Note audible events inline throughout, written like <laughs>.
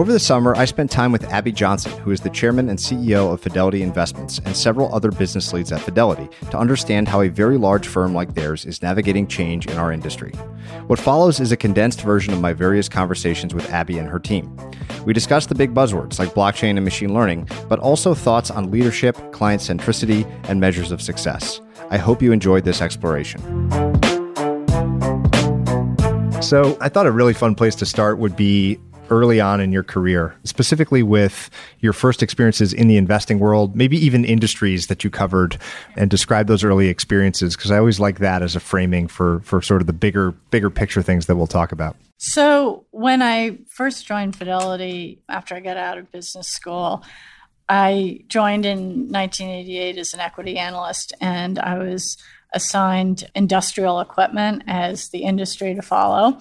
Over the summer, I spent time with Abby Johnson, who is the chairman and CEO of Fidelity Investments, and several other business leads at Fidelity, to understand how a very large firm like theirs is navigating change in our industry. What follows is a condensed version of my various conversations with Abby and her team. We discussed the big buzzwords like blockchain and machine learning, but also thoughts on leadership, client centricity, and measures of success. I hope you enjoyed this exploration. So, I thought a really fun place to start would be early on in your career, specifically with your first experiences in the investing world, maybe even industries that you covered, and describe those early experiences? Because I always like that as a framing for for sort of the bigger bigger picture things that we'll talk about. So when I first joined Fidelity after I got out of business school. I joined in 1988 as an equity analyst, and I was assigned industrial equipment as the industry to follow.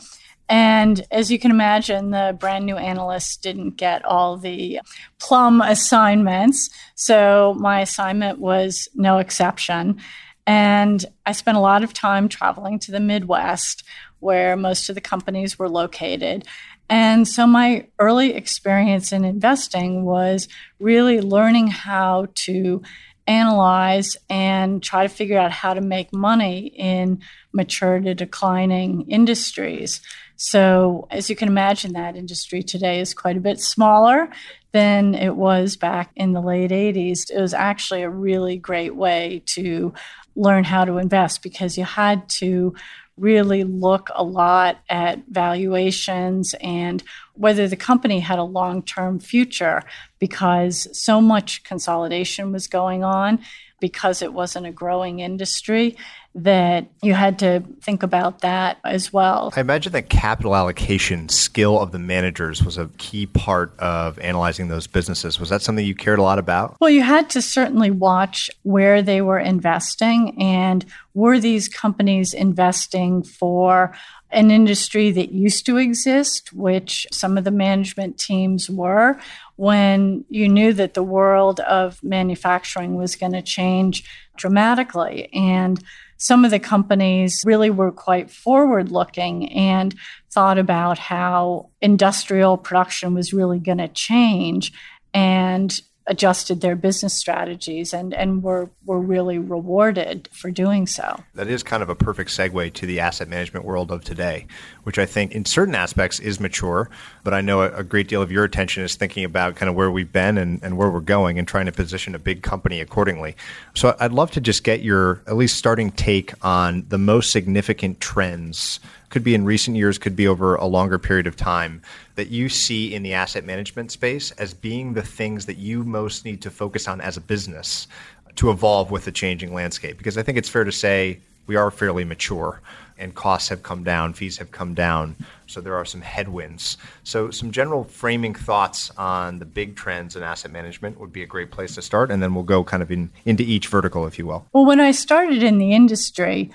And as you can imagine, the brand new analysts didn't get all the plum assignments. So my assignment was no exception. And I spent a lot of time traveling to the Midwest, where most of the companies were located. And so my early experience in investing was really learning how to analyze and try to figure out how to make money in mature to declining industries. So, as you can imagine, that industry today is quite a bit smaller than it was back in the late 80s. It was actually a really great way to learn how to invest because you had to really look a lot at valuations and whether the company had a long term future because so much consolidation was going on because it wasn't a growing industry that you had to think about that as well. I imagine that capital allocation skill of the managers was a key part of analyzing those businesses. Was that something you cared a lot about? Well, you had to certainly watch where they were investing and were these companies investing for an industry that used to exist, which some of the management teams were, when you knew that the world of manufacturing was going to change dramatically. And some of the companies really were quite forward looking and thought about how industrial production was really going to change and adjusted their business strategies and, and were, were really rewarded for doing so. That is kind of a perfect segue to the asset management world of today, which I think in certain aspects is mature, but I know a, great deal of your attention is thinking about kind of where we've been and, and where we're going and trying to position a big company accordingly. So I'd love to just get your at least starting take on the most significant trends could be in recent years, could be over a longer period of time, that you see in the asset management space as being the things that you most need to focus on as a business to evolve with the changing landscape? Because I think it's fair to say we are fairly mature and costs have come down, fees have come down, so there are some headwinds. So, some general framing thoughts on the big trends in asset management would be a great place to start, and then we'll go kind of in, into each vertical, if you will. Well, when I started in the industry,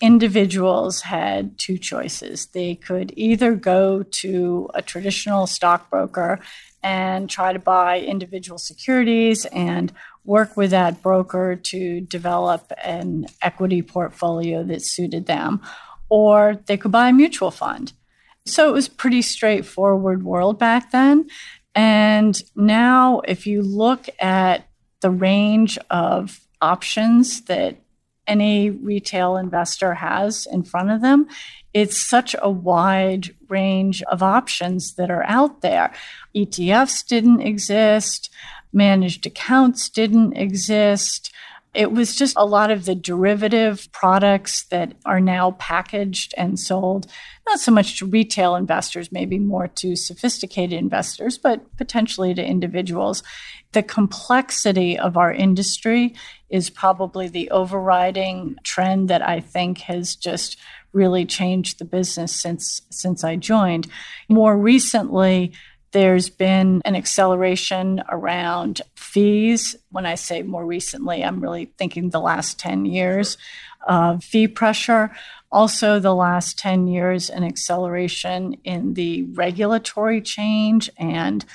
individuals had two choices. They could either go to a traditional stockbroker and try to buy individual securities and work with that broker to develop an equity portfolio that suited them, or they could buy a mutual fund. So it was pretty straightforward world back then. And now if you look at the range of options that any retail investor has in front of them. It's such a wide range of options that are out there. ETFs didn't exist, managed accounts didn't exist. It was just a lot of the derivative products that are now packaged and sold, not so much to retail investors, maybe more to sophisticated investors, but potentially to individuals. The complexity of our industry is probably the overriding trend that I think has just really changed the business since since I joined. More recently, there's been an acceleration around fees. When I say more recently, I'm really thinking the last 10 years of fee pressure. Also, the last 10 years, an acceleration in the regulatory change and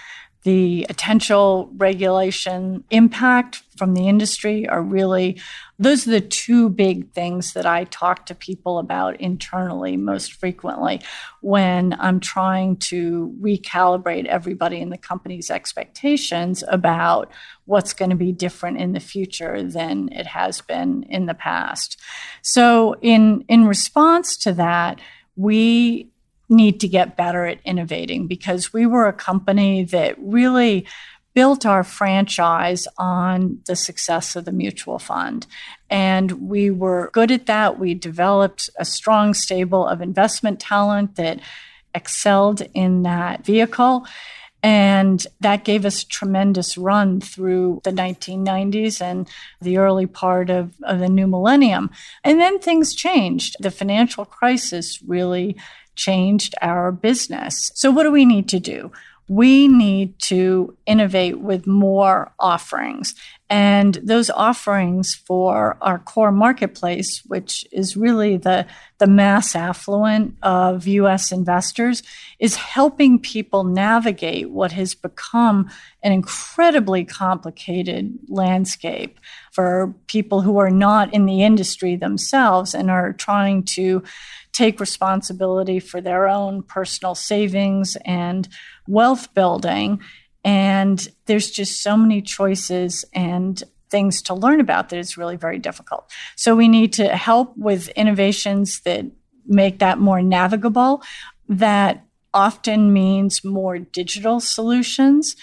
the potential regulation impact from the industry are really those are the two big things that I talk to people about internally most frequently when I'm trying to recalibrate everybody in the company's expectations about what's going to be different in the future than it has been in the past. So in in response to that, we need to get better at innovating because we were a company that really built our franchise on the success of the mutual fund. And we were good at that. We developed a strong stable of investment talent that excelled in that vehicle. And that gave us a tremendous run through the 1990s and the early part of, of the new millennium. And then things changed. The financial crisis really changed our business. So, what do we need to do? We need to innovate with more offerings. And those offerings for our core marketplace, which is really the, the mass affluent of US investors, is helping people navigate what has become an incredibly complicated landscape for people who are not in the industry themselves and are trying to take responsibility for their own personal savings and wealth building. And there's just so many choices and things to learn about that it's really very difficult. So we need to help with innovations that make that more navigable. That often means more digital solutions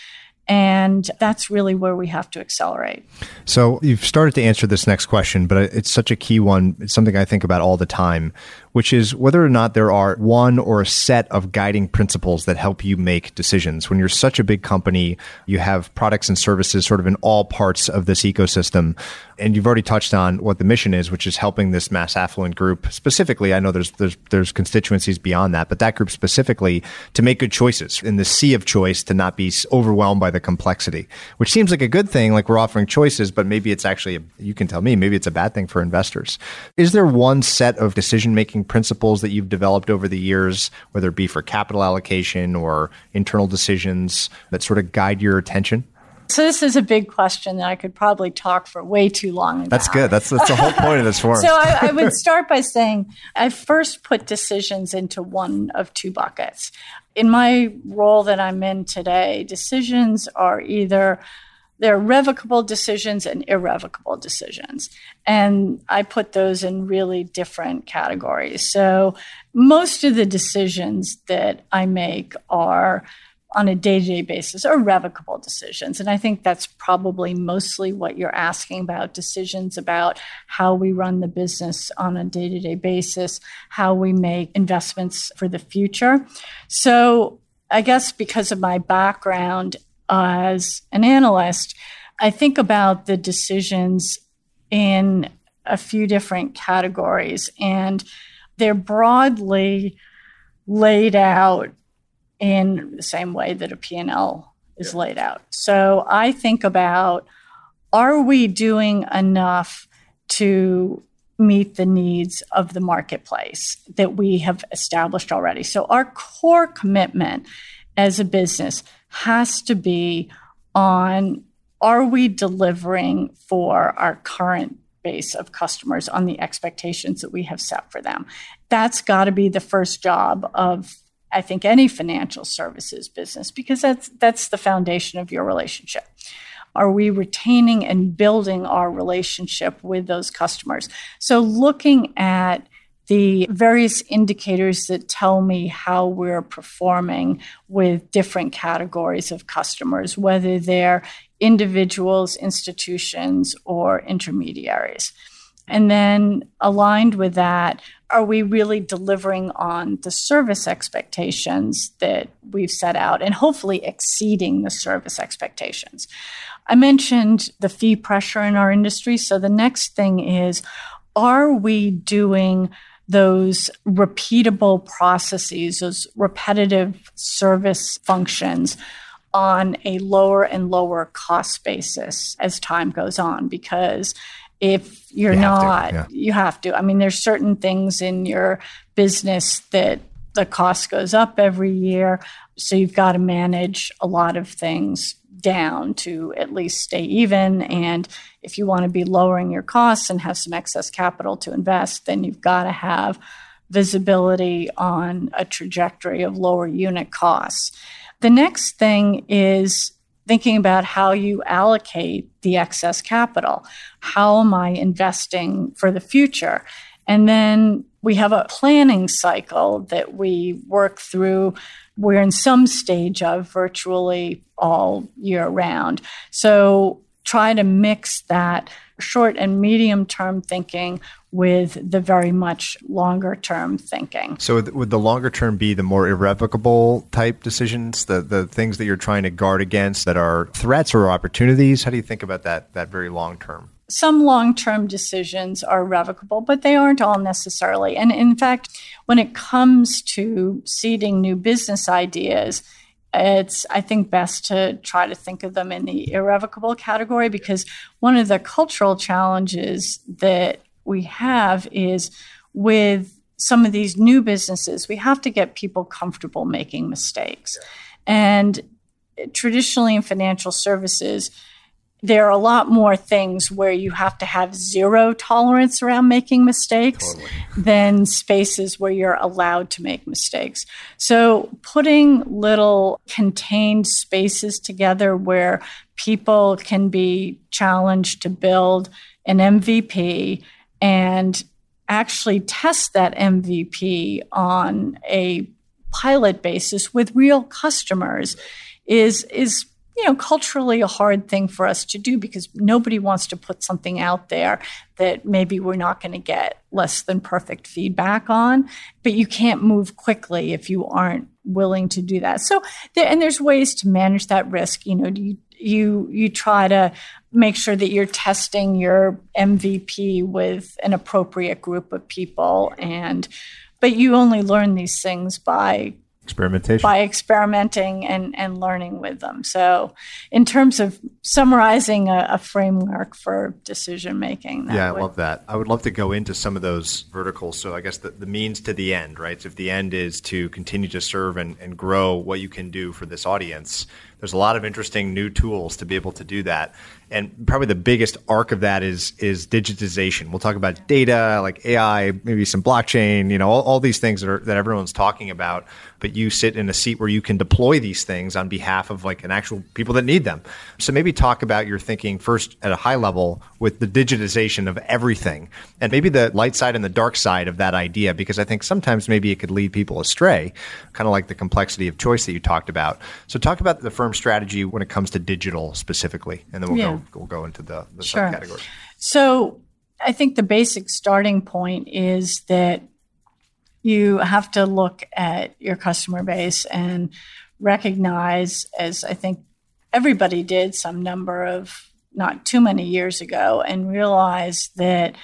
and that's really where we have to accelerate. So you've started to answer this next question, but it's such a key one. It's something I think about all the time, which is whether or not there are one or a set of guiding principles that help you make decisions. When you're such a big company, you have products and services sort of in all parts of this ecosystem. And you've already touched on what the mission is, which is helping this mass affluent group specifically. I know there's there's there's constituencies beyond that, but that group specifically to make good choices in the sea of choice to not be overwhelmed by the complexity, which seems like a good thing. Like we're offering choices, but maybe it's actually a, you can tell me maybe it's a bad thing for investors. Is there one set of decision making principles that you've developed over the years, whether it be for capital allocation or internal decisions that sort of guide your attention? So this is a big question that I could probably talk for way too long about. That's good. That's, that's the whole point of this forum. so I, I would start by saying I first put decisions into one of two buckets. In my role that I'm in today, decisions are either there are revocable decisions and irrevocable decisions. And I put those in really different categories. So most of the decisions that I make are on a day to day basis are revocable decisions. And I think that's probably mostly what you're asking about decisions about how we run the business on a day to day basis, how we make investments for the future. So I guess because of my background as an analyst, I think about the decisions in a few different categories, and they're broadly laid out in the same way that a P&L is yeah. laid out. So I think about are we doing enough to meet the needs of the marketplace that we have established already? So our core commitment as a business has to be on are we delivering for our current base of customers on the expectations that we have set for them? That's got to be the first job of I think any financial services business because that's that's the foundation of your relationship. Are we retaining and building our relationship with those customers? So looking at the various indicators that tell me how we're performing with different categories of customers, whether they're individuals, institutions, or intermediaries. And then aligned with that, are we really delivering on the service expectations that we've set out and hopefully exceeding the service expectations? I mentioned the fee pressure in our industry. So the next thing is, are we doing those repeatable processes, those repetitive service functions on a lower and lower cost basis as time goes on? Because if you're you not, yeah. you have to. I mean, there's certain things in your business that the cost goes up every year. So you've got to manage a lot of things down to at least stay even. And if you want to be lowering your costs and have some excess capital to invest, then you've got to have visibility on a trajectory of lower unit costs. The next thing is thinking about how you allocate the excess capital. How am I investing for the future? And then we have a planning cycle that we work through. We're in some stage of virtually all year round. So try to mix that short and medium term thinking with the very much longer term thinking. So would the longer term be the more irrevocable type decisions, the the things that you're trying to guard against that are threats or opportunities? How do you think about that that very long term? Some long term decisions are revocable, but they aren't all necessarily. And in fact, when it comes to seeding new business ideas, it's i think best to try to think of them in the irrevocable category because one of the cultural challenges that we have is with some of these new businesses we have to get people comfortable making mistakes. And traditionally in financial services there are a lot more things where you have to have zero tolerance around making mistakes totally. than spaces where you're allowed to make mistakes. So, putting little contained spaces together where people can be challenged to build an MVP and actually test that MVP on a pilot basis with real customers is is you know, culturally a hard thing for us to do because nobody wants to put something out there that maybe we're not going to get less than perfect feedback on. But you can't move quickly if you aren't willing to do that. So, there, and there's ways to manage that risk. You know, you you you try to make sure that you're testing your MVP with an appropriate group of people and but you only learn these things by experimentation. By experimenting and, and learning with them. So in terms of summarizing a, a framework for decision making yeah would, i love that. I would love to go into some of those verticals. So i guess the, the means to the end right? So if the end is to continue to serve and, and grow what you can do for this audience there's a lot of interesting new tools to be able to do that and probably the biggest arc of that is is digitization. We'll talk about data, like AI, maybe some blockchain, you know, all, all these things that are that everyone's talking about. But you sit in a seat where you can deploy these things on behalf of like an actual people that need them. So maybe talk about your thinking first at a high level with the digitization of everything, and maybe the light side and the dark side of that idea, because I think sometimes maybe it could lead people astray, kind of like the complexity of choice that you talked about. So talk about the firm strategy when it comes to digital specifically, and then we'll yeah. go we'll go into the, the sure. subcategories. So I think the basic starting point is that you have to look at your customer base and recognize, as I think everybody did some number of not too many years ago, and realize that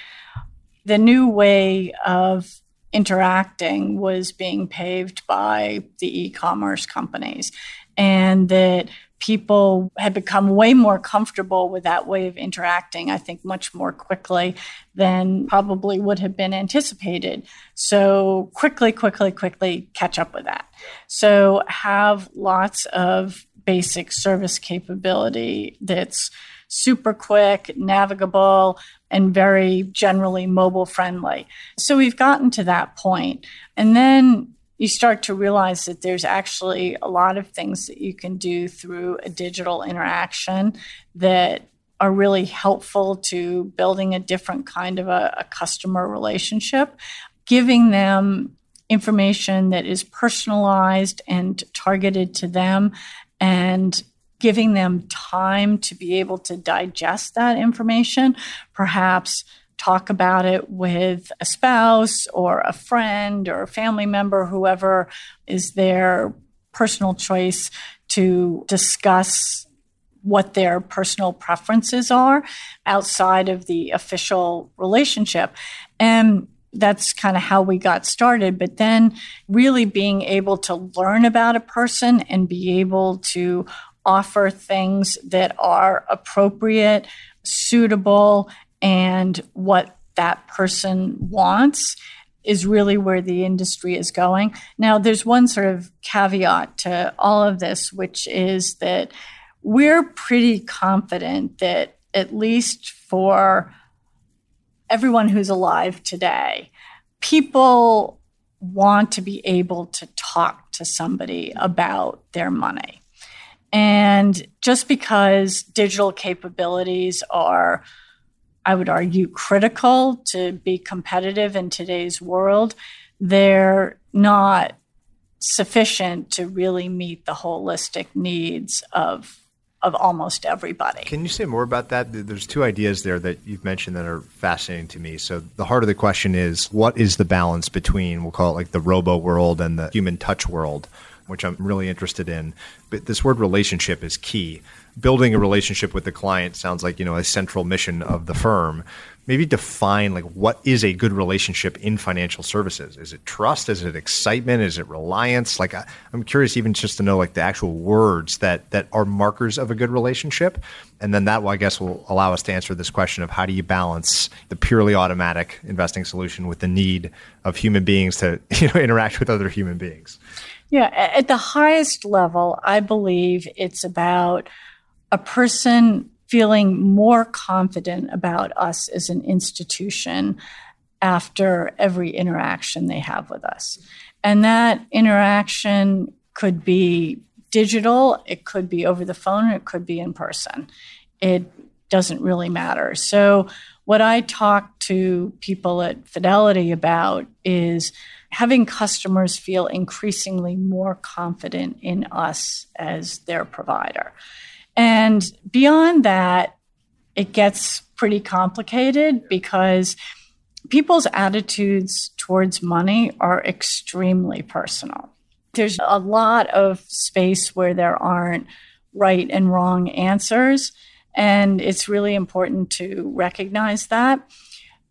the new way of interacting was being paved by the e commerce companies, and that people had become way more comfortable with that way of interacting, I think, much more quickly than probably would have been anticipated. So, quickly, quickly, quickly catch up with that. So, have lots of basic service capability that's super quick, navigable, and very generally mobile friendly. So, we've gotten to that point. And then you start to realize that there's actually a lot of things that you can do through a digital interaction that are really helpful to building a different kind of a, a customer relationship, giving them information that is personalized and targeted to them, and giving them time to be able to digest that information, perhaps talk about it with a spouse or a friend or a family member, whoever is their personal choice to discuss what their personal preferences are outside of the official relationship. And that's kind of how we got started. But then really being able to learn about a person and be able to offer things that are appropriate, suitable, and what that person wants is really where the industry is going. Now, there's one sort of caveat to all of this, which is that we're pretty confident that at least for everyone who's alive today, people want to be able to talk to somebody about their money. And just because digital capabilities are, I would argue, critical to be competitive in today's world, they're not sufficient to really meet the holistic needs of of almost everybody. Can you say more about that? There's two ideas there that you've mentioned that are fascinating to me. So the heart of the question is what is the balance between we'll call it like the robo world and the human touch world, which I'm really interested in. But this word relationship is key. Building a relationship with the client sounds like, you know, a central mission of the firm. Maybe define like what is a good relationship in financial services? Is it trust? Is it excitement? Is it reliance? Like I, am curious even just to know like the actual words that that are markers of a good relationship. And then that i guess will allow us to answer this question of how do you balance the purely automatic investing solution with the need of human beings to <laughs> you know interact with other human beings yeah at the highest level i believe it's about a person feeling more confident about us as an institution after every interaction they have with us. And that interaction could be digital, it could be over the phone, it could be in person. It doesn't really matter. So, what I talk to people at Fidelity about is having customers feel increasingly more confident in us as their provider. And beyond that, it gets pretty complicated because people's attitudes towards money are extremely personal. There's a lot of space where there aren't right and wrong answers. And it's really important to recognize that.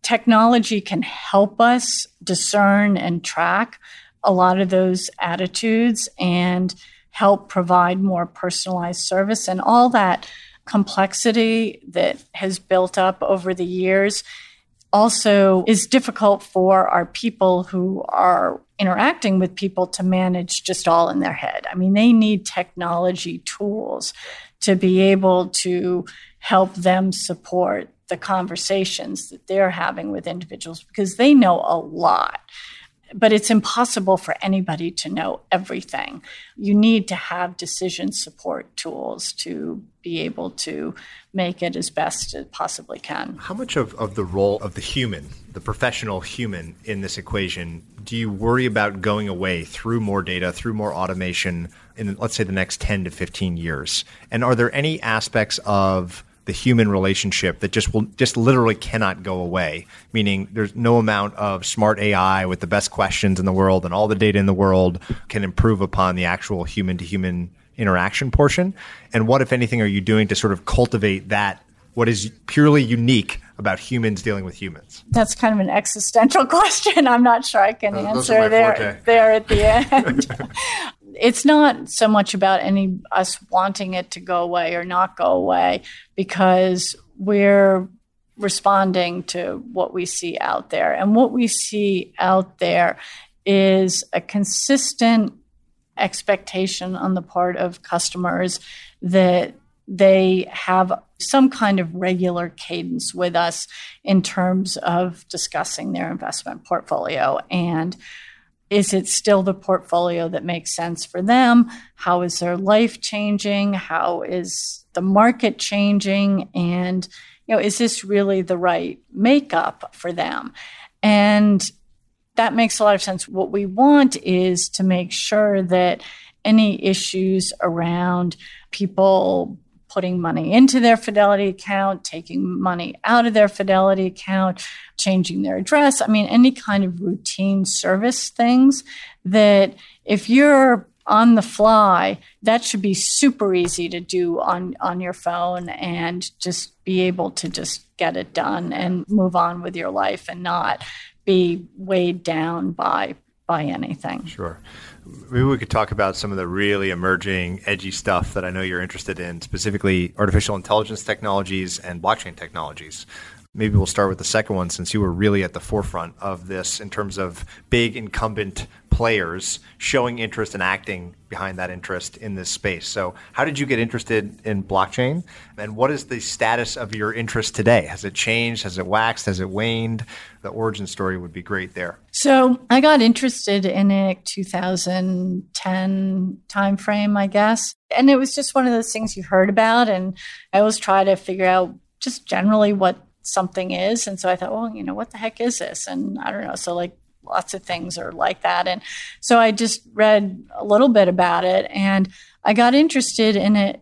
Technology can help us discern and track a lot of those attitudes and help provide more personalized service and all that complexity that has built up over the years also is difficult for our people who are interacting with people to manage just all in their head. I mean, they need technology tools to be able to help them support the conversations that they're having with individuals because they know a lot but it's impossible for anybody to know everything. You need to have decision support tools to be able to make it as best it possibly can. How much of, of the role of the human, the professional human in this equation, do you worry about going away through more data, through more automation in, let's say, the next 10 to 15 years? And are there any aspects of the human relationship that just will just literally cannot go away. Meaning, there's no amount of smart AI with the best questions in the world and all the data in the world can improve upon the actual human to human interaction portion. And what, if anything, are you doing to sort of cultivate that? What is purely unique about humans dealing with humans? That's kind of an existential <laughs> question. I'm not sure I can answer there, there at the <laughs> end. <laughs> it's not so much about any us wanting it to go away or not go away because we're responding to what we see out there. And what we see out there is a consistent expectation on the part of customers that they have some kind of regular cadence with us in terms of discussing their investment portfolio and is it still the portfolio that makes sense for them? How is their life changing? How is the market changing? And, you know, is this really the right makeup for them? And that makes a lot of sense. What we want is to make sure that any issues around people putting money into their Fidelity account, taking money out of their Fidelity account, changing their address. I mean, any kind of routine service things that if you're on the fly, that should be super easy to do on, on your phone and just be able to just get it done and move on with your life and not be weighed down by by anything. Sure. Maybe we could talk about some of the really emerging, edgy stuff that I know you're interested in, specifically artificial intelligence technologies and blockchain technologies. Maybe we'll start with the second one since you were really at the forefront of this in terms of big incumbent players showing interest and acting behind that interest in this space. So, how did you get interested in blockchain? And what is the status of your interest today? Has it changed? Has it waxed? Has it waned? The origin story would be great there. So, I got interested in it 2010 timeframe, I guess. And it was just one of those things you heard about. And I always try to figure out just generally what something is. And so I thought, well, you know, what the heck is this? And I don't know. So, like, lots of things are like that. And so I just read a little bit about it and I got interested in it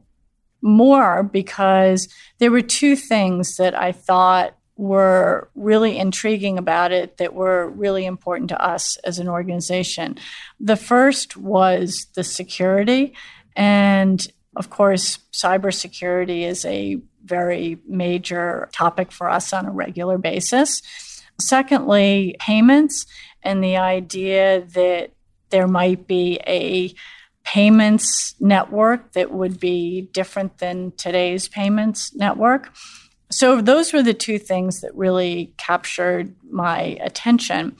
more because there were two things that I thought were really intriguing about it that were really important to us as an organization. The first was the security. And of course, cybersecurity is a very major topic for us on a regular basis. Secondly, payments and the idea that there might be a payments network that would be different than today's payments network. So, those were the two things that really captured my attention.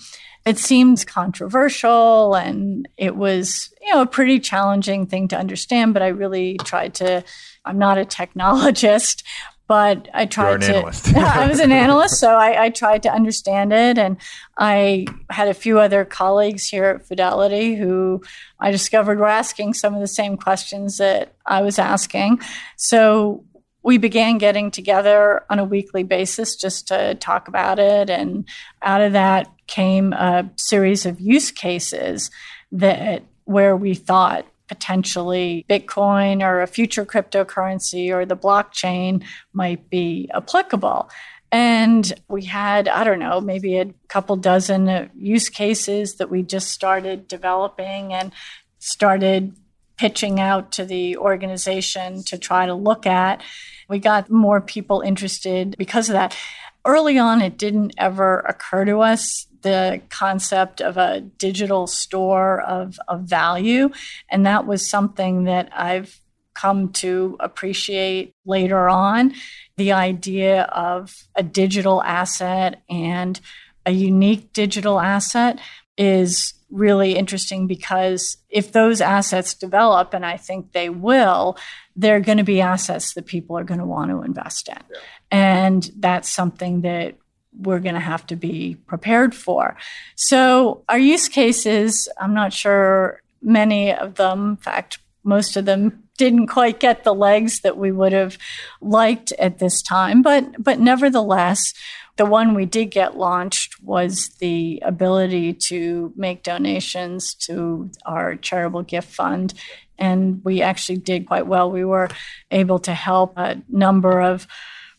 It seemed controversial and it was, you know, a pretty challenging thing to understand, but I really tried to. I'm not a technologist, but I tried to. <laughs> I was an analyst, so I, I, tried to understand it, and I had a few other colleagues here at Fidelity who I discovered were asking some of the same questions that I was asking. So we began getting together on a weekly basis just to talk about it, and out of that came a series of use cases that where we thought potentially Bitcoin or a future cryptocurrency or the blockchain might be applicable. And we had, I don't know, maybe a couple dozen uh, use cases that we just started developing and started pitching out to the organization to try to look at. We got more people interested because of that. Early on, it didn't ever occur to us the concept of a digital store of, of value. And that was something that I've come to appreciate later on the idea of a digital asset and a unique digital asset is really interesting because if those assets develop, and I think they will, they're going to be assets that people are going to want to invest in. Yeah. And that's something that we're going to have to be prepared for. So, our use cases, I'm not sure many of them, in fact, most of them didn't quite get the legs that we would have liked at this time, but but nevertheless, the one we did get launched was the ability to make donations to our charitable gift fund and we actually did quite well. We were able to help a number of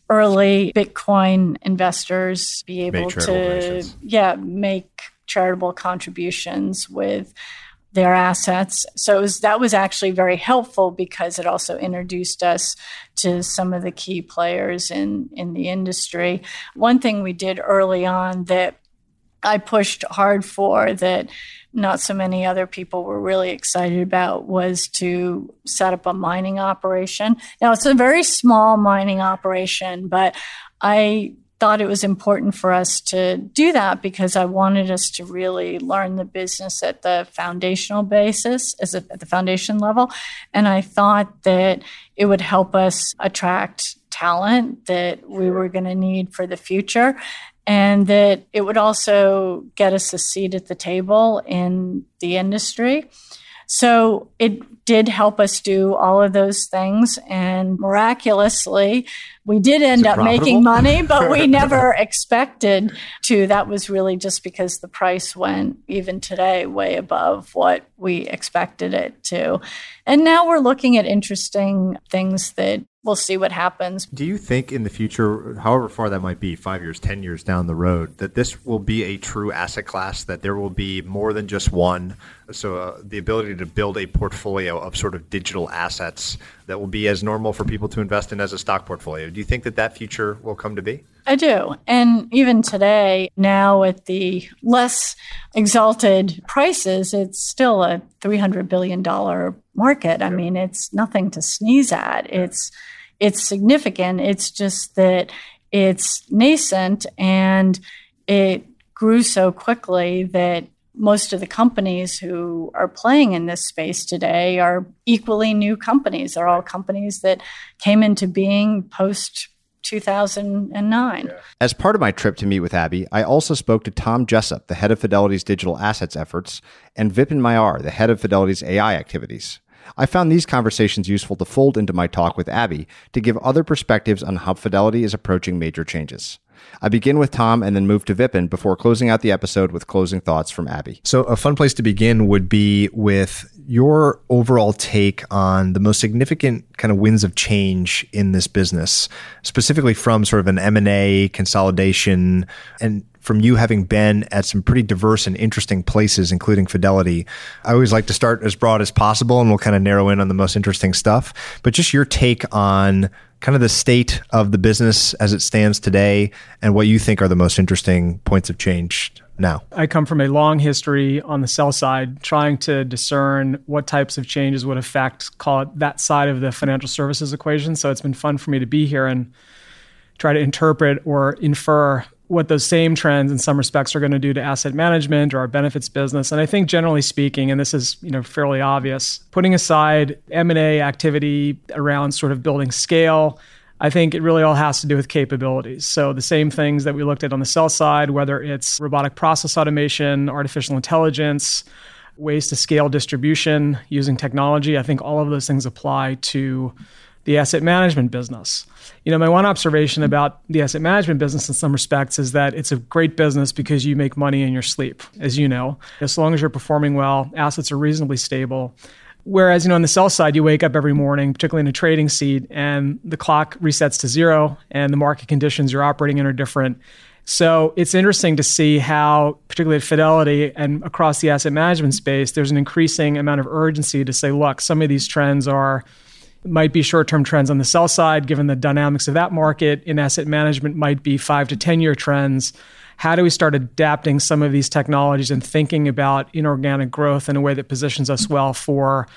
early Bitcoin investors be able to yeah make charitable contributions with their assets. So was, that was actually very helpful because it also introduced us to some of the key players in in the industry. One thing we did early on that I pushed hard for that not so many other people were really excited about was to set up a mining operation. Now, it's a very small mining operation, but I thought it was important for us to do that because I wanted us to really learn the business at the foundational basis, as a, at the foundation level. And I thought that it would help us attract talent that we were going to need for the future and that it would also get us a seat at the table in the industry. So it did help us do all of those things. And miraculously, we did end up profitable? making money, but we <laughs> never expected to. That was really just because the price went, even today, way above what we expected it to. And now we're looking at interesting things that we'll see what happens. Do you think in the future, however far that might be, five years, 10 years down the road, that this will be a true asset class, that there will be more than just one? So, uh, the ability to build a portfolio of sort of digital assets that will be as normal for people to invest in as a stock portfolio. Do you think that that future will come to be? I do. And even today, now at the less exalted prices, it's still a $300 billion market. I mean, it's nothing to sneeze at. It's, it's significant. It's just that it's nascent and it grew so quickly that most of the companies who are playing in this space today are equally new companies. They're all companies that came into being post 2009. As part of my trip to meet with Abby, I also spoke to Tom Jessop, the head of Fidelity's digital assets efforts, and Vipin Mayar, the head of Fidelity's AI activities. I found these conversations useful to fold into my talk with Abby to give other perspectives on how Fidelity is approaching major changes. I begin with Tom and then move to Vipin before closing out the episode with closing thoughts from Abby. So, a fun place to begin would be with your overall take on the most significant kind of winds of change in this business, specifically from sort of an M&A consolidation and from you having been at some pretty diverse and interesting places, including Fidelity. I always like to start as broad as possible and we'll kind of narrow in on the most interesting stuff. But just your take on kind of the state of the business as it stands today and what you think are the most interesting points of change now. I come from a long history on the sell side, trying to discern what types of changes would affect, call it that side of the financial services equation. So it's been fun for me to be here and try to interpret or infer what those same trends in some respects are going to do to asset management or our benefits business and i think generally speaking and this is you know fairly obvious putting aside m&a activity around sort of building scale I think it really all has to do with capabilities. So, the same things that we looked at on the sell side, whether it's robotic process automation, artificial intelligence, ways to scale distribution using technology, I think all of those things apply to the asset management business. You know, my one observation about the asset management business in some respects is that it's a great business because you make money in your sleep, as you know. As long as you're performing well, assets are reasonably stable. Whereas, you know, on the sell side, you wake up every morning, particularly in a trading seat, and the clock resets to zero and the market conditions you're operating in are different. So it's interesting to see how, particularly at Fidelity and across the asset management space, there's an increasing amount of urgency to say, look, some of these trends are might be short-term trends on the sell side given the dynamics of that market. In asset management might be 5 to 10 year trends. How do we start adapting some of these technologies and thinking about inorganic growth in a way that positions us well for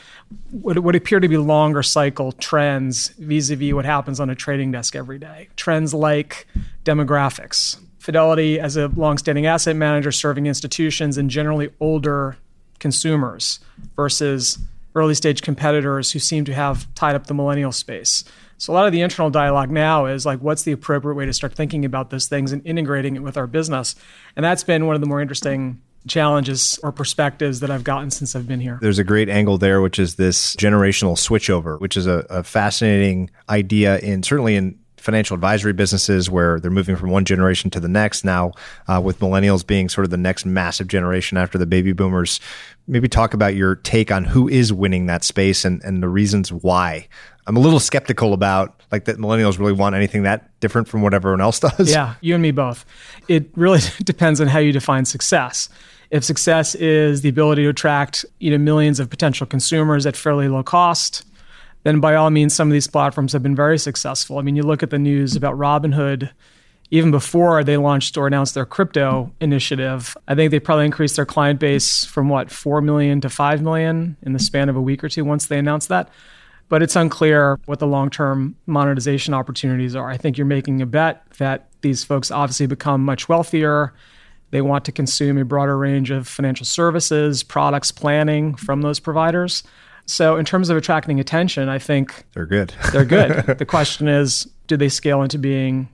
what would appear to be longer cycle trends vis-a-vis what happens on a trading desk every day? Trends like demographics fidelity as a long-standing asset manager serving institutions and generally older consumers versus early stage competitors who seem to have tied up the millennial space. So a lot of the internal dialogue now is like, what's the appropriate way to start thinking about those things and integrating it with our business? And that's been one of the more interesting challenges or perspectives that I've gotten since I've been here. There's a great angle there, which is this generational switchover, which is a, a fascinating idea in certainly in financial advisory businesses where they're moving from one generation to the next. Now uh, with millennials being sort of the next massive generation after the baby boomers maybe talk about your take on who is winning that space and, and the reasons why. I'm a little skeptical about like that millennials really want anything that different from what everyone else <laughs> does. Yeah you and me both. It really <laughs> depends on how you define success. If success is the ability to attract you know millions of potential consumers at fairly low cost then by all means, some of these platforms have been very successful. I mean, you look at the news about Robinhood, even before they launched or announced their crypto initiative, I think they probably increased their client base from what, 4 million to 5 million in the span of a week or two once they announced that. But it's unclear what the long term monetization opportunities are. I think you're making a bet that these folks obviously become much wealthier. They want to consume a broader range of financial services, products, planning from those providers. So, in terms of attracting attention, I think they're good. <laughs> they're good. the <laughs> question is, do they scale into being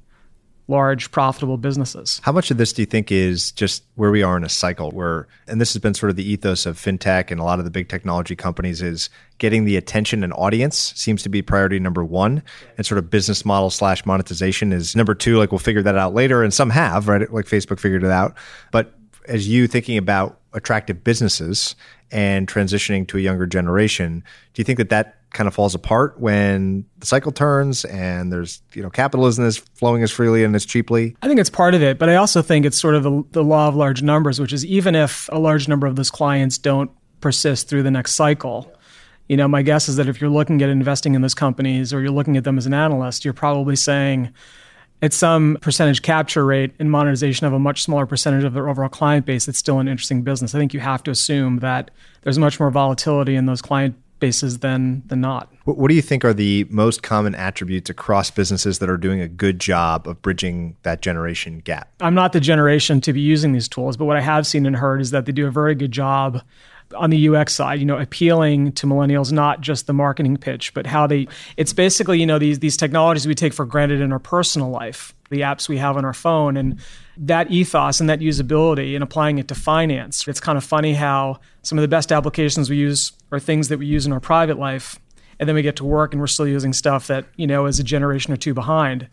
large profitable businesses. How much of this do you think is just where we are in a cycle where and this has been sort of the ethos of fintech and a lot of the big technology companies is getting the attention and audience seems to be priority number one and sort of business model slash monetization is number two like we'll figure that out later and some have right like facebook figured it out but as you thinking about attractive businesses and transitioning to a younger generation do you think that that kind of falls apart when the cycle turns and there's you know capitalism is flowing as freely and as cheaply? I think it's part of it but i also think it's sort of the, the law of large numbers which is even if a large number of those clients don't persist through the next cycle you know my guess is that if you're looking at investing in those companies or you're looking at them as an analyst you're probably saying at some percentage capture rate and monetization of a much smaller percentage of their overall client base, it's still an interesting business. I think you have to assume that there's much more volatility in those client bases than than not. What do you think are the most common attributes across businesses that are doing a good job of bridging that generation gap? I'm not the generation to be using these tools, but what I have seen and heard is that they do a very good job on the UX side, you know, appealing to millennials, not just the marketing pitch, but how they it's basically, you know, these these technologies we take for granted in our personal life, the apps we have on our phone and that ethos and that usability and applying it to finance. It's kind of funny how some of the best applications we use are things that we use in our private life and then we get to work and we're still using stuff that, you know, is a generation or two behind.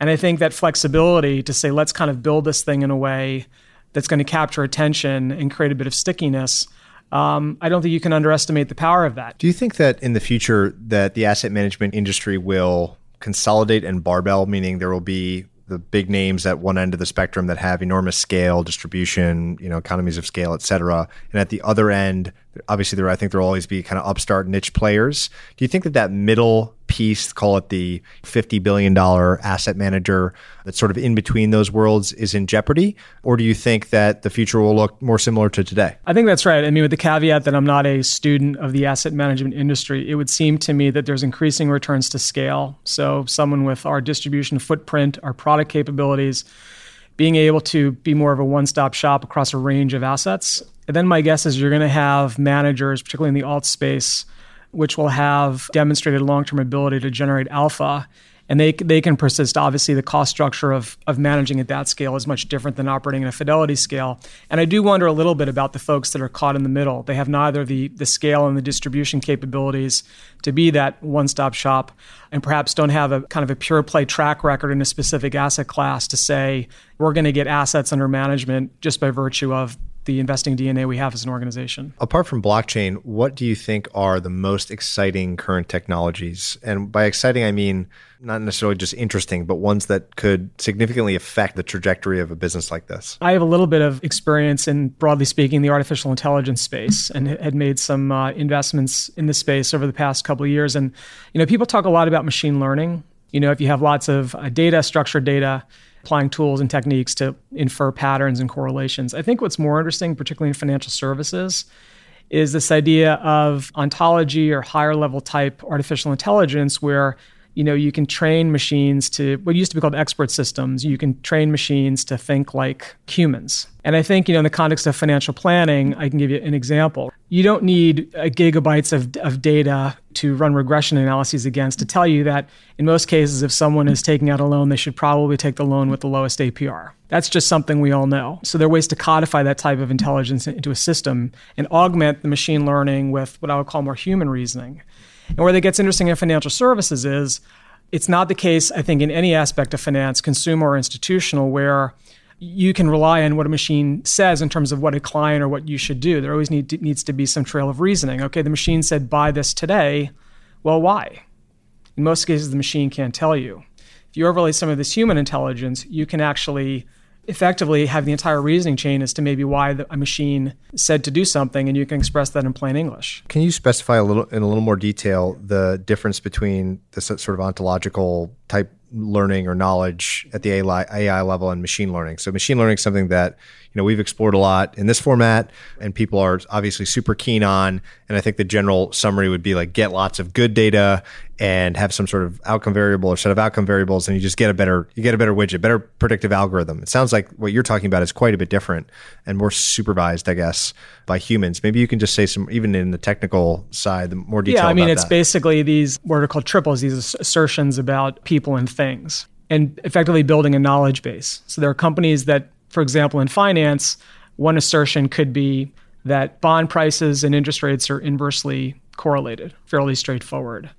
And I think that flexibility to say let's kind of build this thing in a way that's going to capture attention and create a bit of stickiness um, I don't think you can underestimate the power of that. Do you think that in the future that the asset management industry will consolidate and barbell, meaning there will be the big names at one end of the spectrum that have enormous scale, distribution, you know, economies of scale, et cetera. And at the other end, obviously there, I think there'll always be kind of upstart niche players. Do you think that that middle piece, call it the $50 billion asset manager that's sort of in between those worlds is in jeopardy? Or do you think that the future will look more similar to today? I think that's right. I mean, with the caveat that I'm not a student of the asset management industry, it would seem to me that there's increasing returns to scale. So, someone with our distribution footprint, our product capabilities, being able to be more of a one stop shop across a range of assets. And then my guess is you're going to have managers, particularly in the alt space, which will have demonstrated long-term ability to generate alpha and they they can persist. Obviously, the cost structure of of managing at that scale is much different than operating in a fidelity scale. And I do wonder a little bit about the folks that are caught in the middle. They have neither the the scale and the distribution capabilities to be that one-stop shop, and perhaps don't have a kind of a pure play track record in a specific asset class to say we're going to get assets under management just by virtue of the investing DNA we have as an organization. Apart from blockchain, what do you think are the most exciting current technologies? And by exciting, I mean not necessarily just interesting, but ones that could significantly affect the trajectory of a business like this? I have a little bit of experience in, broadly speaking, the artificial intelligence space and had made some uh, investments in the space over the past couple of years. And, you know, people talk a lot about machine learning. You know, if you have lots of uh, data, structured data, applying tools and techniques to infer patterns and correlations. I think what's more interesting, particularly in financial services, is this idea of ontology or higher level type artificial intelligence where you know you can train machines to what used to be called expert systems you can train machines to think like humans. And i think you know in the context of financial planning i can give you an example. You don't need gigabytes of, of data to run regression analyses against to tell you that in most cases if someone is taking out a loan they should probably take the loan with the lowest apr that's just something we all know. So there are ways to codify that type of intelligence into a system and augment the machine learning with what i would call more human reasoning and where that gets interesting in financial services is it's not the case, I think, in any aspect of finance, consumer or institutional, where you can rely on what a machine says in terms of what a client or what you should do. There always need to, needs to be some trail of reasoning. Okay, the machine said buy this today. Well, why? In most cases, the machine can't tell you. If you overlay some of this human intelligence, you can actually effectively have the entire reasoning chain as to maybe why the, a machine said to do something, and you can express that in plain English. Can you specify a little in a little more detail the difference between this sort of ontological type learning or knowledge at the AI level and machine learning? So, machine learning is something that you know we've explored a lot in this format, and people are obviously super keen on. And I think the general summary would be like get lots of good data and have some sort of outcome variable or set of outcome variables and you just get a better you get a better widget better predictive algorithm it sounds like what you're talking about is quite a bit different and more supervised i guess by humans maybe you can just say some even in the technical side the more detail yeah i mean it's that. basically these what are called triples these assertions about people and things and effectively building a knowledge base. So there are companies that, for example, in finance, one assertion could be that bond prices and interest rates are inversely correlated, fairly straightforward.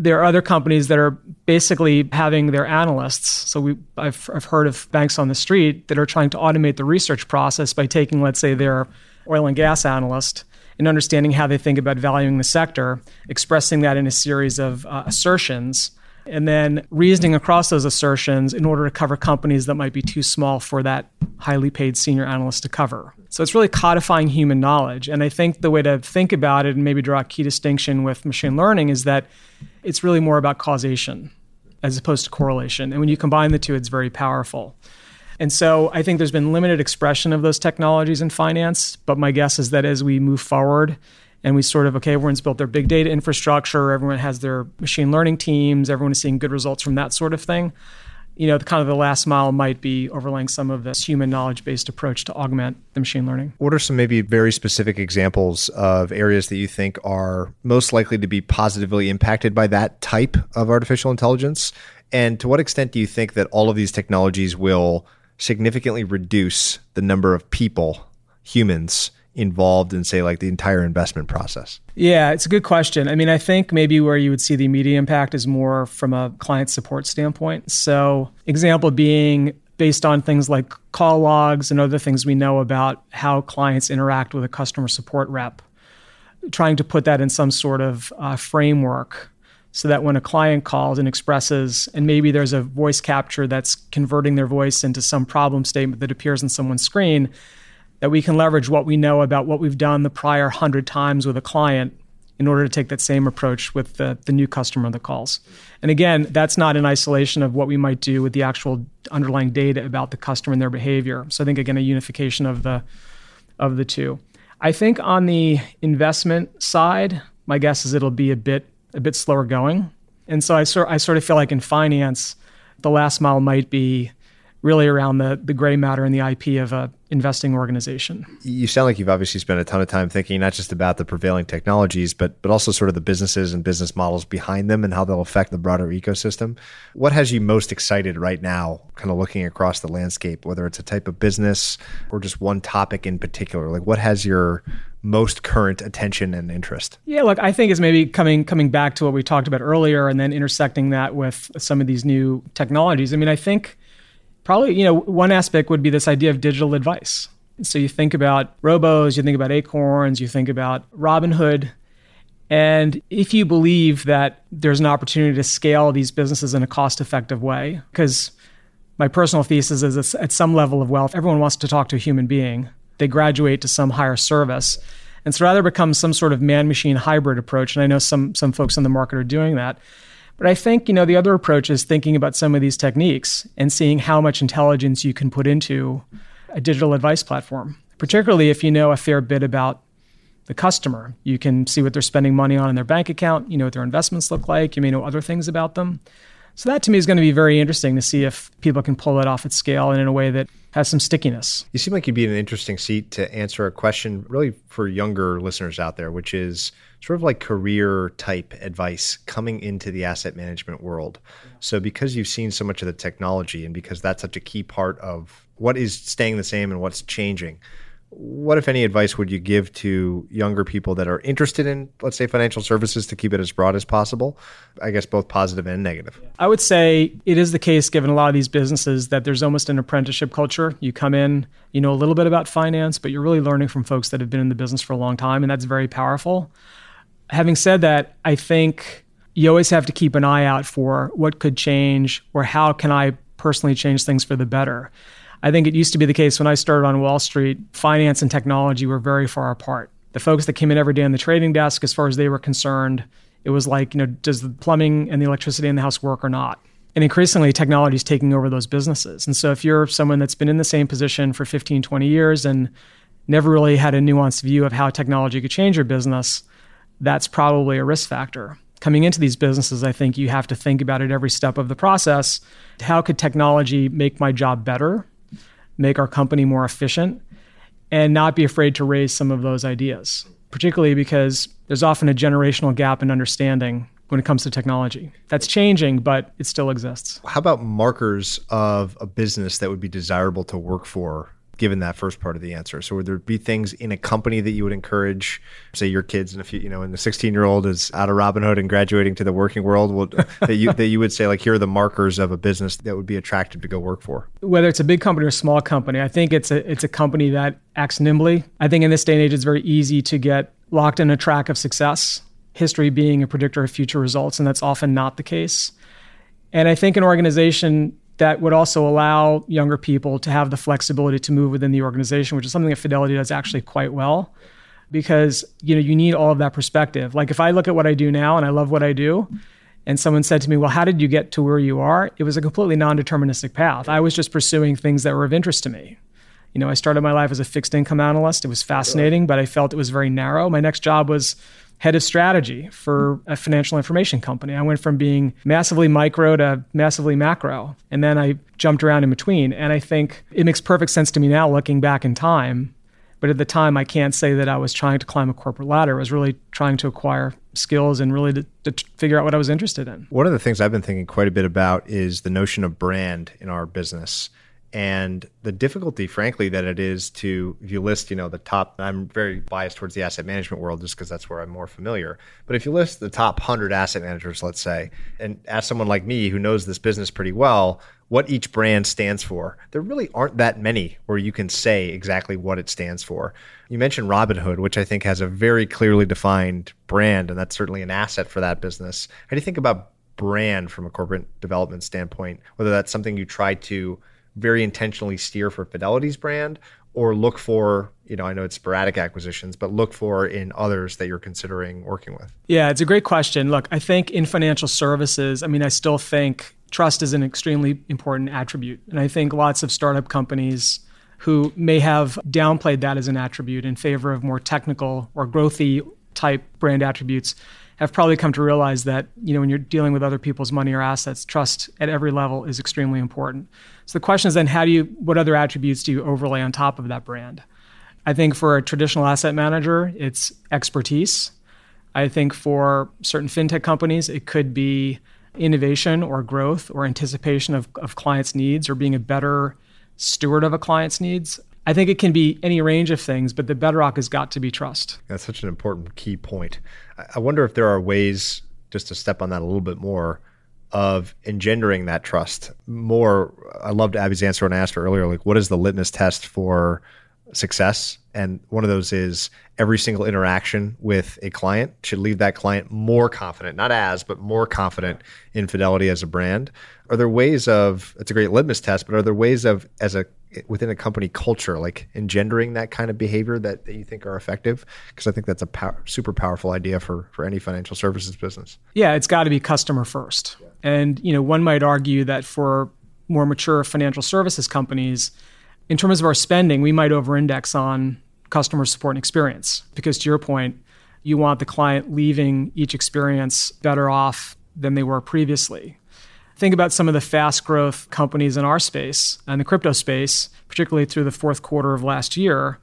There are other companies that are basically having their analysts. So we, I've, I've heard of banks on the street that are trying to automate the research process by taking, let's say, their oil and gas analyst and understanding how they think about valuing the sector, expressing that in a series of uh, assertions, and then reasoning across those assertions in order to cover companies that might be too small for that highly paid senior analyst to cover. So it's really codifying human knowledge. And I think the way to think about it and maybe draw a key distinction with machine learning is that it's really more about causation as opposed to correlation. And when you combine the two, it's very powerful. And so I think there's been limited expression of those technologies in finance, but my guess is that as we move forward and we sort of, okay, everyone's built their big data infrastructure, everyone has their machine learning teams, everyone is seeing good results from that sort of thing. You know, the kind of the last mile might be overlaying some of this human knowledge based approach to augment the machine learning. What are some maybe very specific examples of areas that you think are most likely to be positively impacted by that type of artificial intelligence? And to what extent do you think that all of these technologies will significantly reduce the number of people, humans, involved in say like the entire investment process? Yeah, it's a good question. I mean, I think maybe where you would see the immediate impact is more from a client support standpoint. So, example being based on things like call logs and other things we know about how clients interact with a customer support rep, trying to put that in some sort of uh, framework so that when a client calls and expresses, and maybe there's a voice capture that's converting their voice into some problem statement that appears on someone's screen, that we can leverage what we know about what we've done the prior hundred times with a client in order to take that same approach with the, the new customer that calls. And again, that's not in isolation of what we might do with the actual underlying data about the customer and their behavior. So I think again a unification of the of the two. I think on the investment side, my guess is it'll be a bit a bit slower going. And so I sort I sort of feel like in finance, the last mile might be really around the the gray matter and the IP of a investing organization. You sound like you've obviously spent a ton of time thinking not just about the prevailing technologies, but but also sort of the businesses and business models behind them and how they'll affect the broader ecosystem. What has you most excited right now, kind of looking across the landscape, whether it's a type of business or just one topic in particular? Like what has your most current attention and interest? Yeah, look, I think it's maybe coming coming back to what we talked about earlier and then intersecting that with some of these new technologies. I mean, I think probably, you know, one aspect would be this idea of digital advice. So you think about robos, you think about acorns, you think about Robinhood. And if you believe that there's an opportunity to scale these businesses in a cost effective way, because my personal thesis is at some level of wealth, everyone wants to talk to a human being. They graduate to some higher service. And so rather becomes some sort of man machine hybrid approach. And I know some, some folks in the market are doing that. But I think, you know, the other approach is thinking about some of these techniques and seeing how much intelligence you can put into a digital advice platform, particularly if you know a fair bit about the customer. You can see what they're spending money on in their bank account, you know what their investments look like, you may know other things about them. So that to me is going to be very interesting to see if people can pull that off at scale and in a way that has some stickiness. You seem like you'd be in an interesting seat to answer a question really for younger listeners out there, which is sort of like career type advice coming into the asset management world. So because you've seen so much of the technology and because that's such a key part of what is staying the same and what's changing, what, if any, advice would you give to younger people that are interested in, let's say, financial services to keep it as broad as possible? I guess both positive and negative. I would say it is the case, given a lot of these businesses, that there's almost an apprenticeship culture. You come in, you know a little bit about finance, but you're really learning from folks that have been in the business for a long time, and that's very powerful. Having said that, I think you always have to keep an eye out for what could change or how can I personally change things for the better. I think it used to be the case when I started on Wall Street, finance and technology were very far apart. The folks that came in every day on the trading desk, as far as they were concerned, it was like, you know, does the plumbing and the electricity in the house work or not? And increasingly, technology is taking over those businesses. And so, if you're someone that's been in the same position for 15, 20 years and never really had a nuanced view of how technology could change your business, that's probably a risk factor. Coming into these businesses, I think you have to think about it every step of the process. How could technology make my job better? make our company more efficient, and not be afraid to raise some of those ideas, particularly because there's often a generational gap in understanding when it comes to technology. That's changing, but it still exists. How about markers of a business that would be desirable to work for given that first part of the answer. So would there be things in a company that you would encourage, say your kids and if you you know, and the 16 year old is out of Robinhood and graduating to the working world, will, <laughs> that you that you would say like here are the markers of a business that would be attractive to go work for? Whether it's a big company or a small company, I think it's a it's a company that acts nimbly. I think in this day and age, it's very easy to get locked in a track of success. History being a predictor of future results, and that's often not the case. And I think an organization that would also allow younger people to have the flexibility to move within the organization, which is something that Fidelity does actually quite well. Because you know you need all of that perspective. Like if I look at what I do now and I love what I do, and someone said to me, "Well, how did you get to where you are?" It was a completely non-deterministic path. I was just pursuing things that were of interest to me. You know, I started my life as a fixed income analyst. It was fascinating, but I felt it was very narrow. My next job was head of strategy for a financial information company. I went from being massively micro to massively macro. And then I jumped around in between. And I think it makes perfect sense to me now looking back in time. But at the time, I can't say that I was trying to climb a corporate ladder. I was really trying to acquire skills and really to, to, figure out what I was interested in. One of the things I've been thinking quite a bit about is the notion of brand in our business and the difficulty frankly that it is to if you list you know the top i'm very biased towards the asset management world just because that's where i'm more familiar. But if you list the top 100 asset managers let's say and ask someone like me who knows this business pretty well what each brand stands for there really aren't that many where you can say exactly what it stands for. You mentioned robinhood which i think has a very clearly defined brand and that's certainly an asset for that business. How do you think about brand from a corporate development standpoint whether that's something you try to very intentionally steer for Fidelity's brand or look for, you know, I know it's sporadic acquisitions, but look for in others that you're considering working with? Yeah, it's a great question. Look, I think in financial services, I mean, I still think trust is an extremely important attribute. And I think lots of startup companies who may have downplayed that as an attribute in favor of more technical or growthy type brand attributes have probably come to realize that you know when you're dealing with other people's money or assets, trust at every level is extremely important. So the question is then how do you what other attributes do you overlay on top of that brand? I think for a traditional asset manager, it's expertise. I think for certain fintech companies, it could be innovation or growth or anticipation of, of clients' needs or being a better steward of a client's needs. I think it can be any range of things, but the bedrock has got to be trust. That's such an important key point. I wonder if there are ways, just to step on that a little bit more, of engendering that trust more. I loved Abby's answer when I asked her earlier, like, what is the litmus test for success? And one of those is every single interaction with a client should leave that client more confident, not as, but more confident in Fidelity as a brand. Are there ways of, it's a great litmus test, but are there ways of, as a within a company culture, like engendering that kind of behavior that, that you think are effective? Because I think that's a power, super powerful idea for for any financial services business. Yeah, it's got to be customer first. Yeah. And you know, one might argue that for more mature financial services companies, in terms of our spending, we might over-index on customer support and experience. Because to your point, you want the client leaving each experience better off than they were previously think about some of the fast growth companies in our space and the crypto space, particularly through the fourth quarter of last year,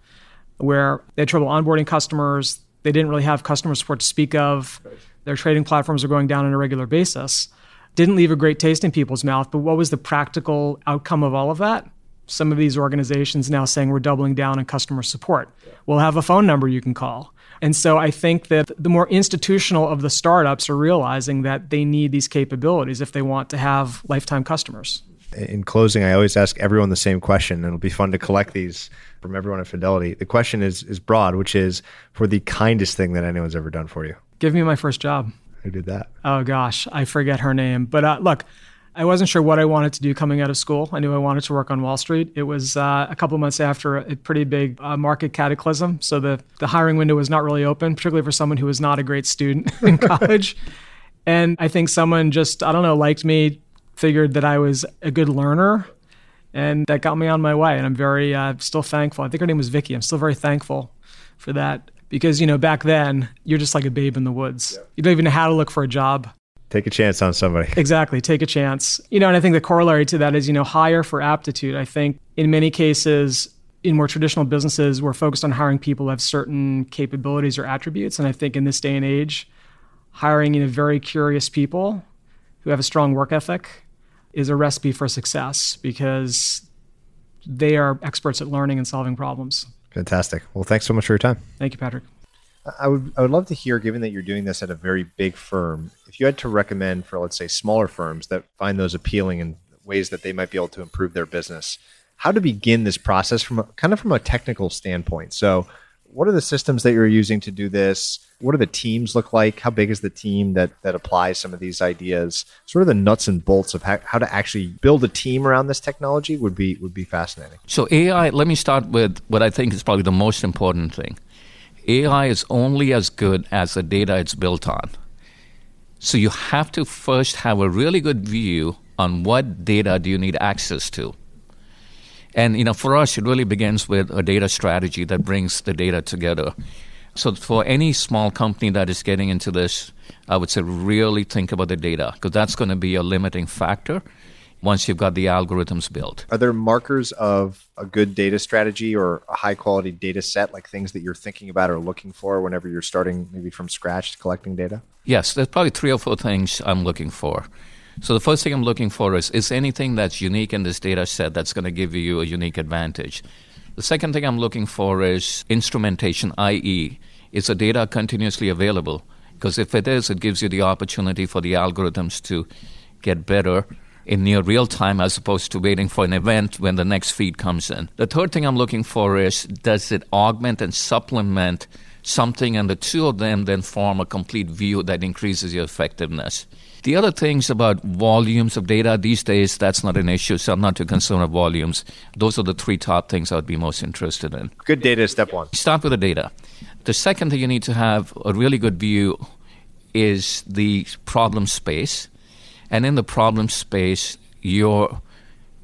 where they had trouble onboarding customers. They didn't really have customer support to speak of. Their trading platforms were going down on a regular basis. Didn't leave a great taste in people's mouth, but what was the practical outcome of all of that? Some of these organizations now saying we're doubling down on customer support. We'll have a phone number you can call. And so I think that the more institutional of the startups are realizing that they need these capabilities if they want to have lifetime customers. In closing, I always ask everyone the same question, and it'll be fun to collect these from everyone at Fidelity. The question is is broad, which is for the kindest thing that anyone's ever done for you. Give me my first job. Who did that? Oh gosh, I forget her name. But uh, look, I wasn't sure what I wanted to do coming out of school. I knew I wanted to work on Wall Street. It was uh, a couple months after a pretty big uh, market cataclysm, so the the hiring window was not really open, particularly for someone who was not a great student <laughs> in college. and I think someone just I don't know liked me, figured that I was a good learner, and that got me on my way. And I'm very uh, still thankful. I think her name was Vicky. I'm still very thankful for that because you know back then you're just like a babe in the woods. Yeah. You don't even know how to look for a job. Take a chance on somebody. <laughs> Exactly. Take a chance. You know, and I think the corollary to that is, you know, hire for aptitude. I think in many cases, in more traditional businesses, we're focused on hiring people who have certain capabilities or attributes. And I think in this day and age, hiring in very curious people who have a strong work ethic is a recipe for success because they are experts at learning and solving problems. Fantastic. Well, thanks so much for your time. Thank you, Patrick. I would I would love to hear, given that you're doing this at a very big firm, if you had to recommend for let's say smaller firms that find those appealing in ways that they might be able to improve their business, how to begin this process from a, kind of from a technical standpoint. So, what are the systems that you're using to do this? What do the teams look like? How big is the team that that applies some of these ideas? Sort of the nuts and bolts of how, how to actually build a team around this technology would be would be fascinating. So AI, let me start with what I think is probably the most important thing. AI is only as good as the data it's built on. So you have to first have a really good view on what data do you need access to. And you know, for us, it really begins with a data strategy that brings the data together. So for any small company that is getting into this, I would say really think about the data because that's going to be a limiting factor once you've got the algorithms built. Are there markers of a good data strategy or a high quality data set, like things that you're thinking about or looking for whenever you're starting maybe from scratch collecting data? Yes, there's probably three or four things I'm looking for. So the first thing I'm looking for is is anything that's unique in this data set that's going to give you a unique advantage. The second thing I'm looking for is instrumentation, i.e., is the data continuously available? Because if it is, it gives you the opportunity for the algorithms to get better in near real time as opposed to waiting for an event when the next feed comes in. The third thing I'm looking for is does it augment and supplement something, and the two of them then form a complete view that increases your effectiveness. The other things about volumes of data these days, that's not an issue, so I'm not too concerned with volumes. Those are the three top things I would be most interested in. Good data is step one. Start with the data. The second thing you need to have a really good view is the problem space. And in the problem space, your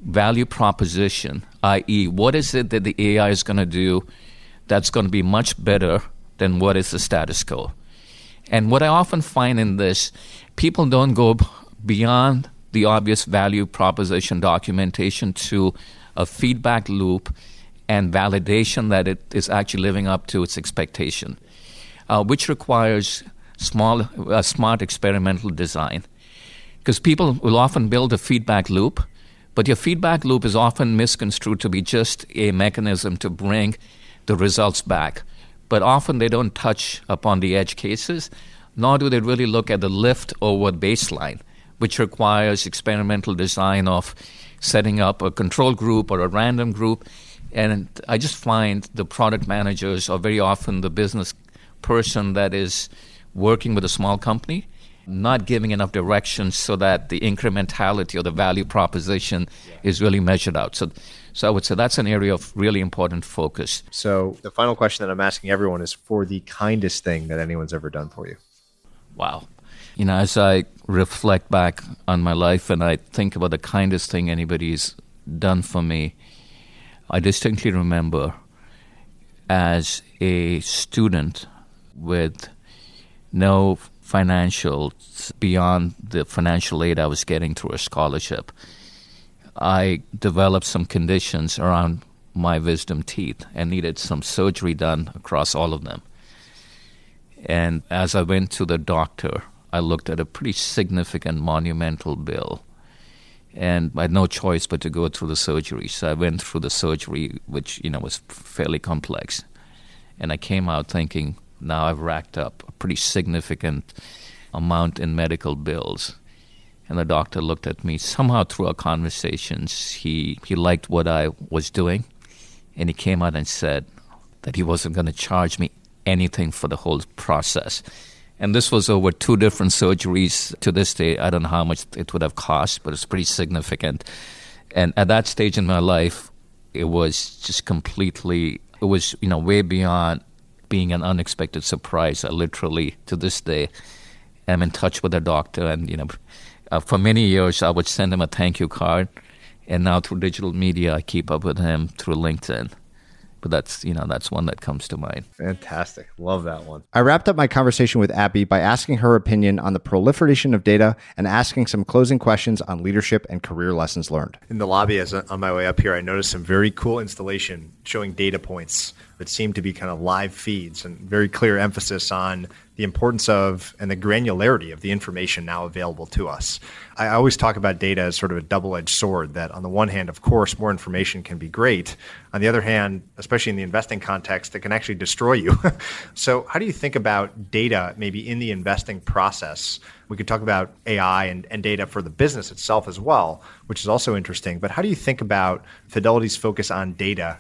value proposition, i.e., what is it that the AI is going to do that's going to be much better than what is the status quo? And what I often find in this, people don't go beyond the obvious value proposition documentation to a feedback loop and validation that it is actually living up to its expectation, uh, which requires small, uh, smart experimental design. Because people will often build a feedback loop, but your feedback loop is often misconstrued to be just a mechanism to bring the results back. But often they don't touch upon the edge cases nor do they really look at the lift over baseline, which requires experimental design of setting up a control group or a random group. And I just find the product managers are very often the business person that is working with a small company, not giving enough direction so that the incrementality or the value proposition is really measured out. So, so I would say that's an area of really important focus. So the final question that I'm asking everyone is for the kindest thing that anyone's ever done for you. Wow. You know, as I reflect back on my life and I think about the kindest thing anybody's done for me, I distinctly remember as a student with no financial beyond the financial aid I was getting through a scholarship. I developed some conditions around my wisdom teeth and needed some surgery done across all of them. And as I went to the doctor, I looked at a pretty significant monumental bill. And I had no choice but to go through the surgery. So I went through the surgery, which, you know, was fairly complex. And I came out thinking, now I've racked up a pretty significant amount in medical bills. And the doctor looked at me. Somehow through our conversations, he, he liked what I was doing. And he came out and said that he wasn't going to charge me anything for the whole process. And this was over two different surgeries. To this day, I don't know how much it would have cost, but it's pretty significant. And at that stage in my life, it was just completely, it was, you know, way beyond being an unexpected surprise. I literally, to this day, am in touch with the doctor. And, you know, uh, for many years, I would send him a thank you card. And now through digital media, I keep up with him through LinkedIn but that's you know that's one that comes to mind. Fantastic, love that one. I wrapped up my conversation with Abby by asking her opinion on the proliferation of data and asking some closing questions on leadership and career lessons learned. In the lobby, as on my way up here, I noticed some very cool installation showing data points that seem to be kind of live feeds and very clear emphasis on the importance of and the granularity of the information now available to us. I always talk about data as sort of a double edged sword that, on the one hand, of course, more information can be great. On the other hand, especially in the investing context, it can actually destroy you. <laughs> so, how do you think about data maybe in the investing process? We could talk about AI and, and data for the business itself as well, which is also interesting. But how do you think about Fidelity's focus on data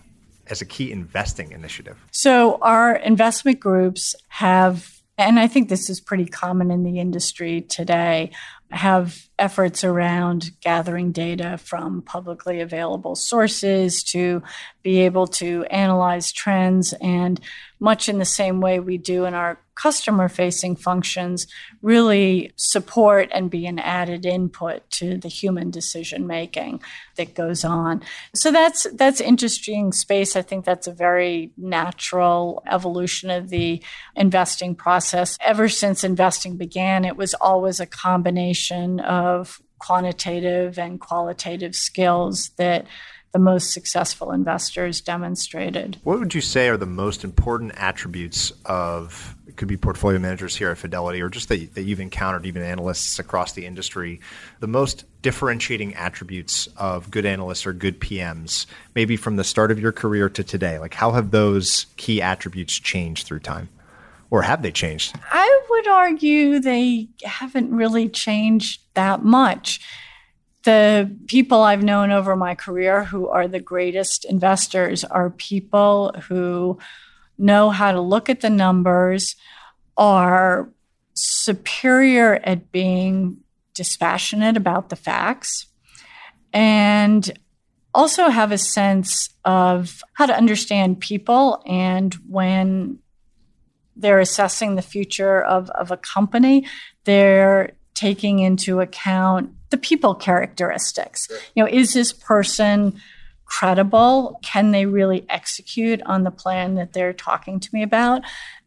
as a key investing initiative? So, our investment groups have and I think this is pretty common in the industry today, have efforts around gathering data from publicly available sources to be able to analyze trends. And much in the same way we do in our customer facing functions really support and be an added input to the human decision making that goes on. So that's that's interesting space. I think that's a very natural evolution of the investing process. Ever since investing began it was always a combination of quantitative and qualitative skills that the most successful investors demonstrated. What would you say are the most important attributes of it could be portfolio managers here at Fidelity or just that, that you've encountered, even analysts across the industry, the most differentiating attributes of good analysts or good PMs, maybe from the start of your career to today? Like, how have those key attributes changed through time? Or have they changed? I would argue they haven't really changed that much the people I've known over my career who are the greatest investors are people who know how to look at the numbers, are superior at being dispassionate about the facts, and also have a sense of how to understand people and when they're assessing the future of, of a company, they're taking into account the people characteristics. Sure. You know, is this person credible? Can they really execute on the plan that they're talking to me about?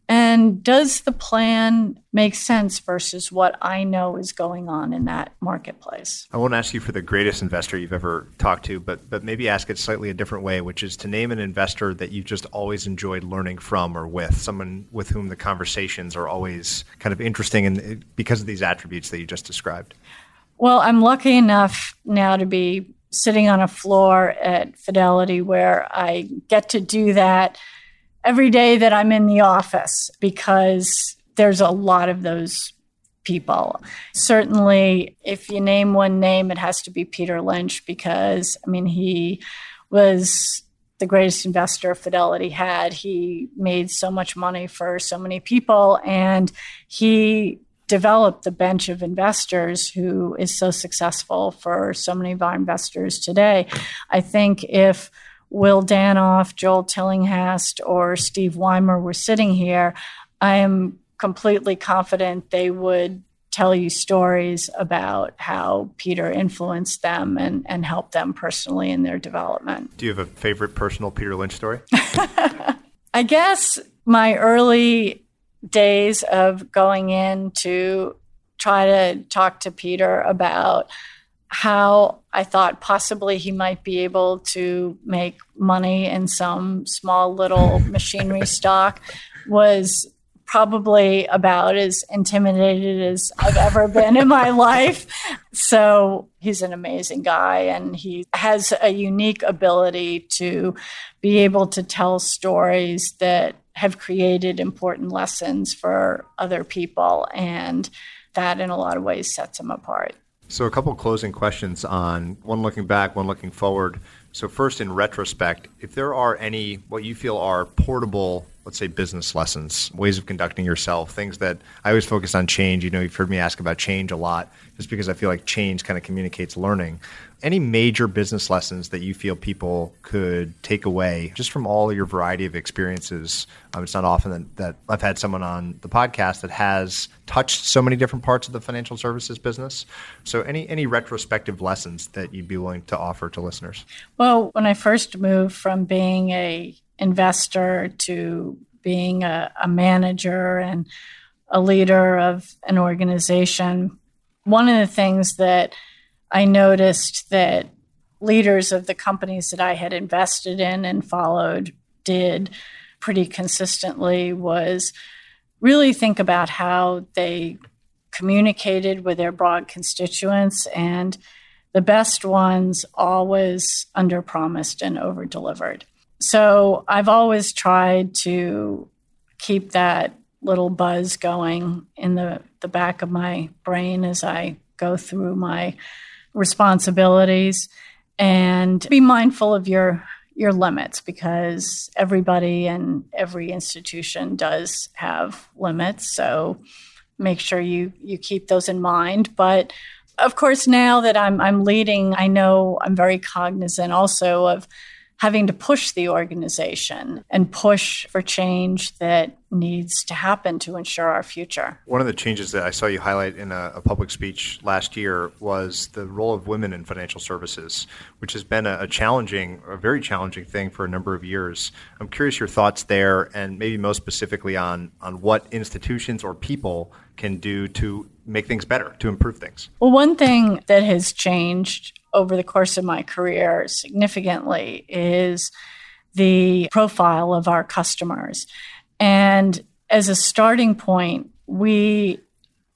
And does the plan make sense versus what I know is going on in that marketplace? I won't ask you for the greatest investor you've ever talked to, but but maybe ask it slightly a different way, which is to name an investor that you've just always enjoyed learning from or with, someone with whom the conversations are always kind of interesting and because of these attributes that you just described. Well, I'm lucky enough now to be sitting on a floor at Fidelity where I get to do that every day that I'm in the office because there's a lot of those people. Certainly, if you name one name, it has to be Peter Lynch because, I mean, he was the greatest investor Fidelity had. He made so much money for so many people, and he developed the bench of investors who is so successful for so many of our investors today. I think if Will Danoff, Joel Tillinghast, or Steve Wymer were sitting here, I am completely confident they would tell you stories about how Peter influenced them and, and helped them personally in their development. Do you have a favorite personal Peter Lynch story? <laughs> I guess my early days of going in to try to talk to Peter about how I thought possibly he might be able to make money in some small little <laughs> machinery stock was probably about as intimidated as I've ever been in my life. So he's an amazing guy and he has a unique ability to be able to tell stories that have created important lessons for other people. And that, in a lot of ways, sets them apart. So, a couple closing questions on one looking back, one looking forward. So, first, in retrospect, if there are any what you feel are portable let's say business lessons, ways of conducting yourself, things that I always focus on change. You know, you've heard me ask about change a lot just because I feel like change kind of communicates learning. Any major business lessons that you feel people could take away just from all your variety of experiences? Um, it's not often that, that I've had someone on the podcast that has touched so many different parts of the financial services business. So, any any retrospective lessons that you'd be willing to offer to listeners? Well, when I first moved from being a investor to being a, a manager and a leader of an organization, one of the things that I noticed that leaders of the companies that I had invested in and followed did pretty consistently was really think about how they communicated with their broad constituents and the best ones always under promised and over delivered. So I've always tried to keep that little buzz going in the, the back of my brain as I go through my responsibilities and be mindful of your your limits because everybody and every institution does have limits. So make sure you you keep those in mind. But of course now that I'm I'm leading I know I'm very cognizant also of having to push the organization and push for change that needs to happen to ensure our future. One of the changes that I saw you highlight in a, a, public speech last year was the role of women in financial services, which has been a, a, challenging, a very challenging thing for a number of years. I'm curious your thoughts there, and maybe most specifically on on what institutions or people can do to make things better, to improve things. Well, one thing that has changed over the course of my career significantly is the profile of our customers. And as a starting point, we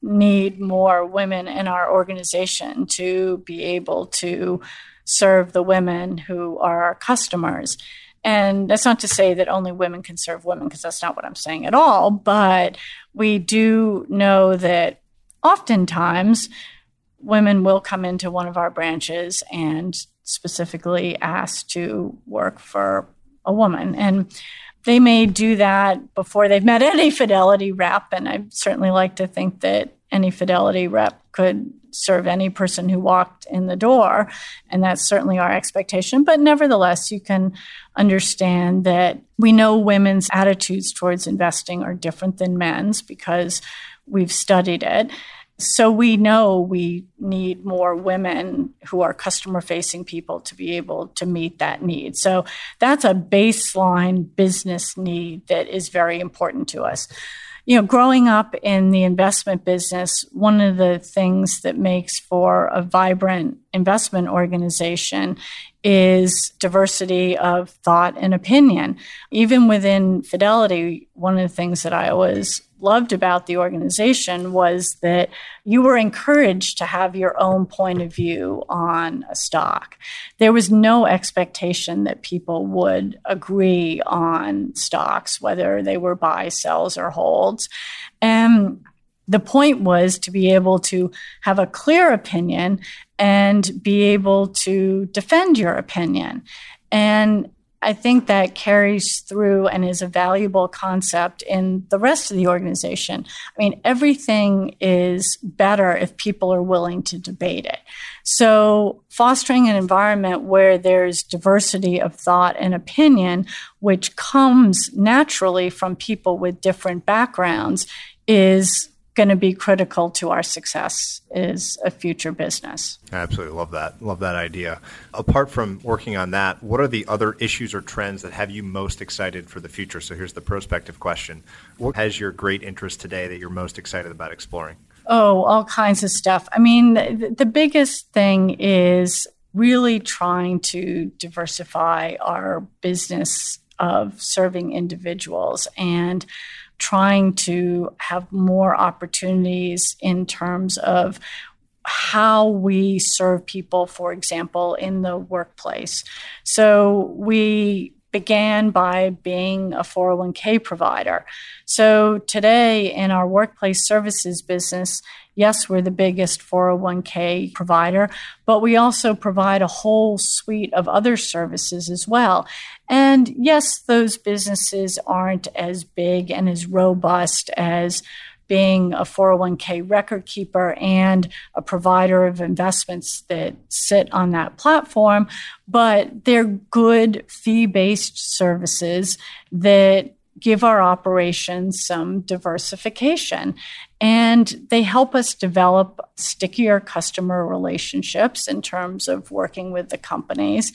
need more women in our organization to be able to serve the women who are our customers. And that's not to say that only women can serve women, because that's not what I'm saying at all. But we do know that oftentimes women will come into one of our branches and specifically ask to work for a woman. And they may do that before they've met any Fidelity rep. And I certainly like to think that any Fidelity rep could serve any person who walked in the door. And that's certainly our expectation. But nevertheless, you can understand that we know women's attitudes towards investing are different than men's because we've studied it. So we know we need more women who are customer facing people to be able to meet that need. So that's a baseline business need that is very important to us. You know, growing up in the investment business, one of the things that makes for a vibrant investment organization is diversity of thought and opinion. Even within Fidelity, one of the things that I always loved about the organization was that you were encouraged to have your own point of view on a stock. There was no expectation that people would agree on stocks, whether they were buy, sells, or holds. And the point was to be able to have a clear opinion and be able to defend your opinion. And I think that carries through and is a valuable concept in the rest of the organization. I mean, everything is better if people are willing to debate it. So, fostering an environment where there's diversity of thought and opinion, which comes naturally from people with different backgrounds, is going to be critical to our success is a future business. I absolutely love that. Love that idea. Apart from working on that, what are the other issues or trends that have you most excited for the future? So here's the prospective question. What has your great interest today that you're most excited about exploring? Oh, all kinds of stuff. I mean, the, the biggest thing is really trying to diversify our business of serving individuals and trying to have more opportunities in terms of how we serve people, for example, in the workplace. So we began by being a 401k provider. So today in our workplace services business, yes, we're the biggest 401k provider, but we also provide a whole suite of other services as well. And yes, those businesses aren't as big and as robust as being a 401k record keeper and a provider of investments that sit on that platform, but they're good fee based services that give our operations some diversification. And they help us develop stickier customer relationships in terms of working with the companies.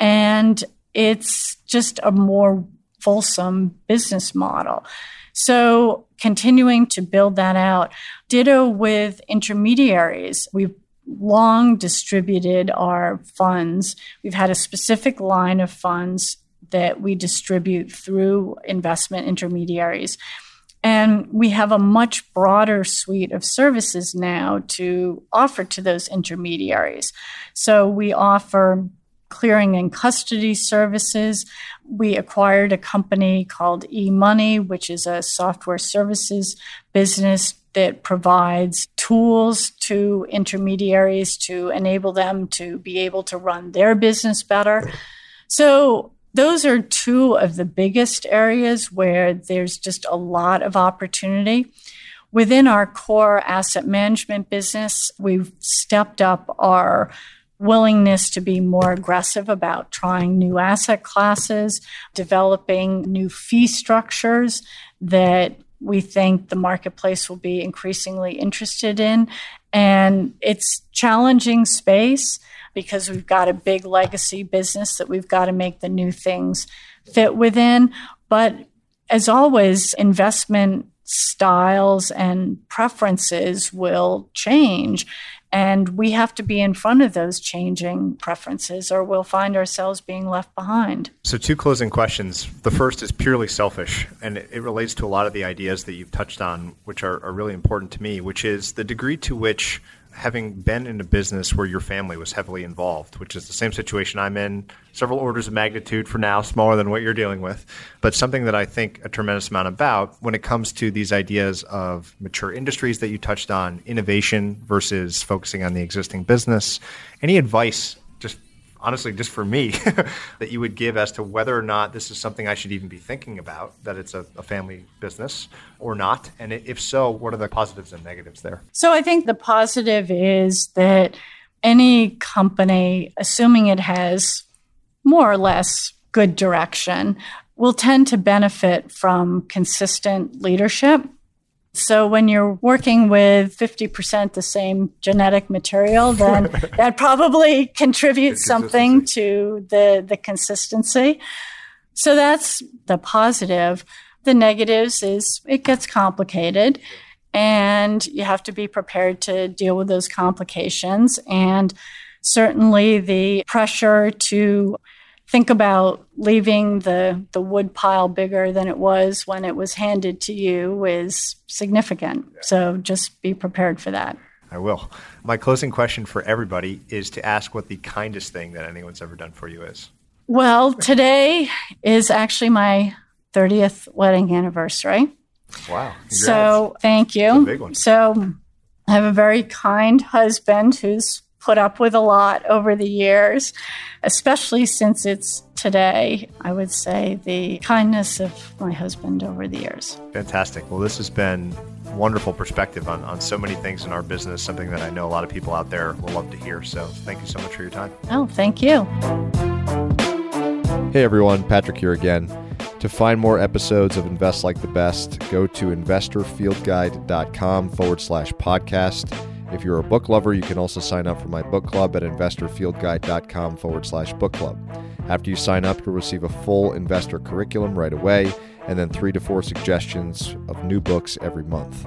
And it's just a more fulsome business model. So continuing to build that out. Ditto with intermediaries. We've long distributed our funds. We've had a specific line of funds that we distribute through investment intermediaries. And we have a much broader suite of services now to offer to those intermediaries. So we offer clearing and custody services. We acquired a company called eMoney, which is a software services business that provides tools to intermediaries to enable them to be able to run their business better. So those are two of the biggest areas where there's just a lot of opportunity. Within our core asset management business, we've stepped up our willingness to be more aggressive about trying new asset classes, developing new fee structures that we think the marketplace will be increasingly interested in. And it's challenging space because we've got a big legacy business that we've got to make the new things fit within. But as always, investment styles and preferences will change. And we have to be in front of those changing preferences, or we'll find ourselves being left behind. So, two closing questions. The first is purely selfish, and it relates to a lot of the ideas that you've touched on, which are, are really important to me, which is the degree to which having been in a business where your family was heavily involved, which is the same situation I'm in, several orders of magnitude for now, smaller than what you're dealing with, but something that I think a tremendous amount about when it comes to these ideas of mature industries that you touched on, innovation versus focusing on the existing business. Any advice honestly just for me <laughs> that you would give as to whether or not this is something I should even be thinking about, that it's a, a, family business or not? And if so, what are the positives and negatives there? So I think the positive is that any company, assuming it has more or less good direction, will tend to benefit from consistent leadership so when you're working with 50% the same genetic material, <laughs> then that probably contributes something to the, the consistency. So that's the positive. The negatives is it gets complicated and you have to be prepared to deal with those complications. And certainly the pressure to think about leaving the, the wood pile bigger than it was when it was handed to you is significant. So just be prepared for that. I will. My closing question for everybody is to ask what the kindest thing that anyone's ever done for you is. Well, today is actually my 30th wedding anniversary. Wow. Congrats. So thank you. So I have a very kind husband who's put up with a lot over the years, especially since it's today. I would say the kindness of my husband over the years. Fantastic. Well, this has been wonderful perspective on, on so many things in our business, something that I know a lot of people out there will love to hear. So thank you so much for your time. Oh, thank you. Hey everyone, Patrick here again. To find more episodes of Invest Like the Best, go to investorfieldguide.com forward slash podcast. If you're a book lover, you can also sign up for my book club at investorfieldguide.com forward slash book club. After you sign up, you'll receive a full investor curriculum right away and then three to four suggestions of new books every month.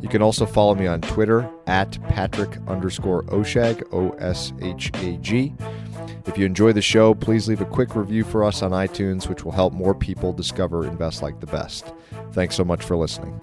You can also follow me on Twitter at Patrick underscore Oshag, O S H A G. If you enjoy the show, please leave a quick review for us on iTunes, which will help more people discover Invest Like the Best. Thanks so much for listening.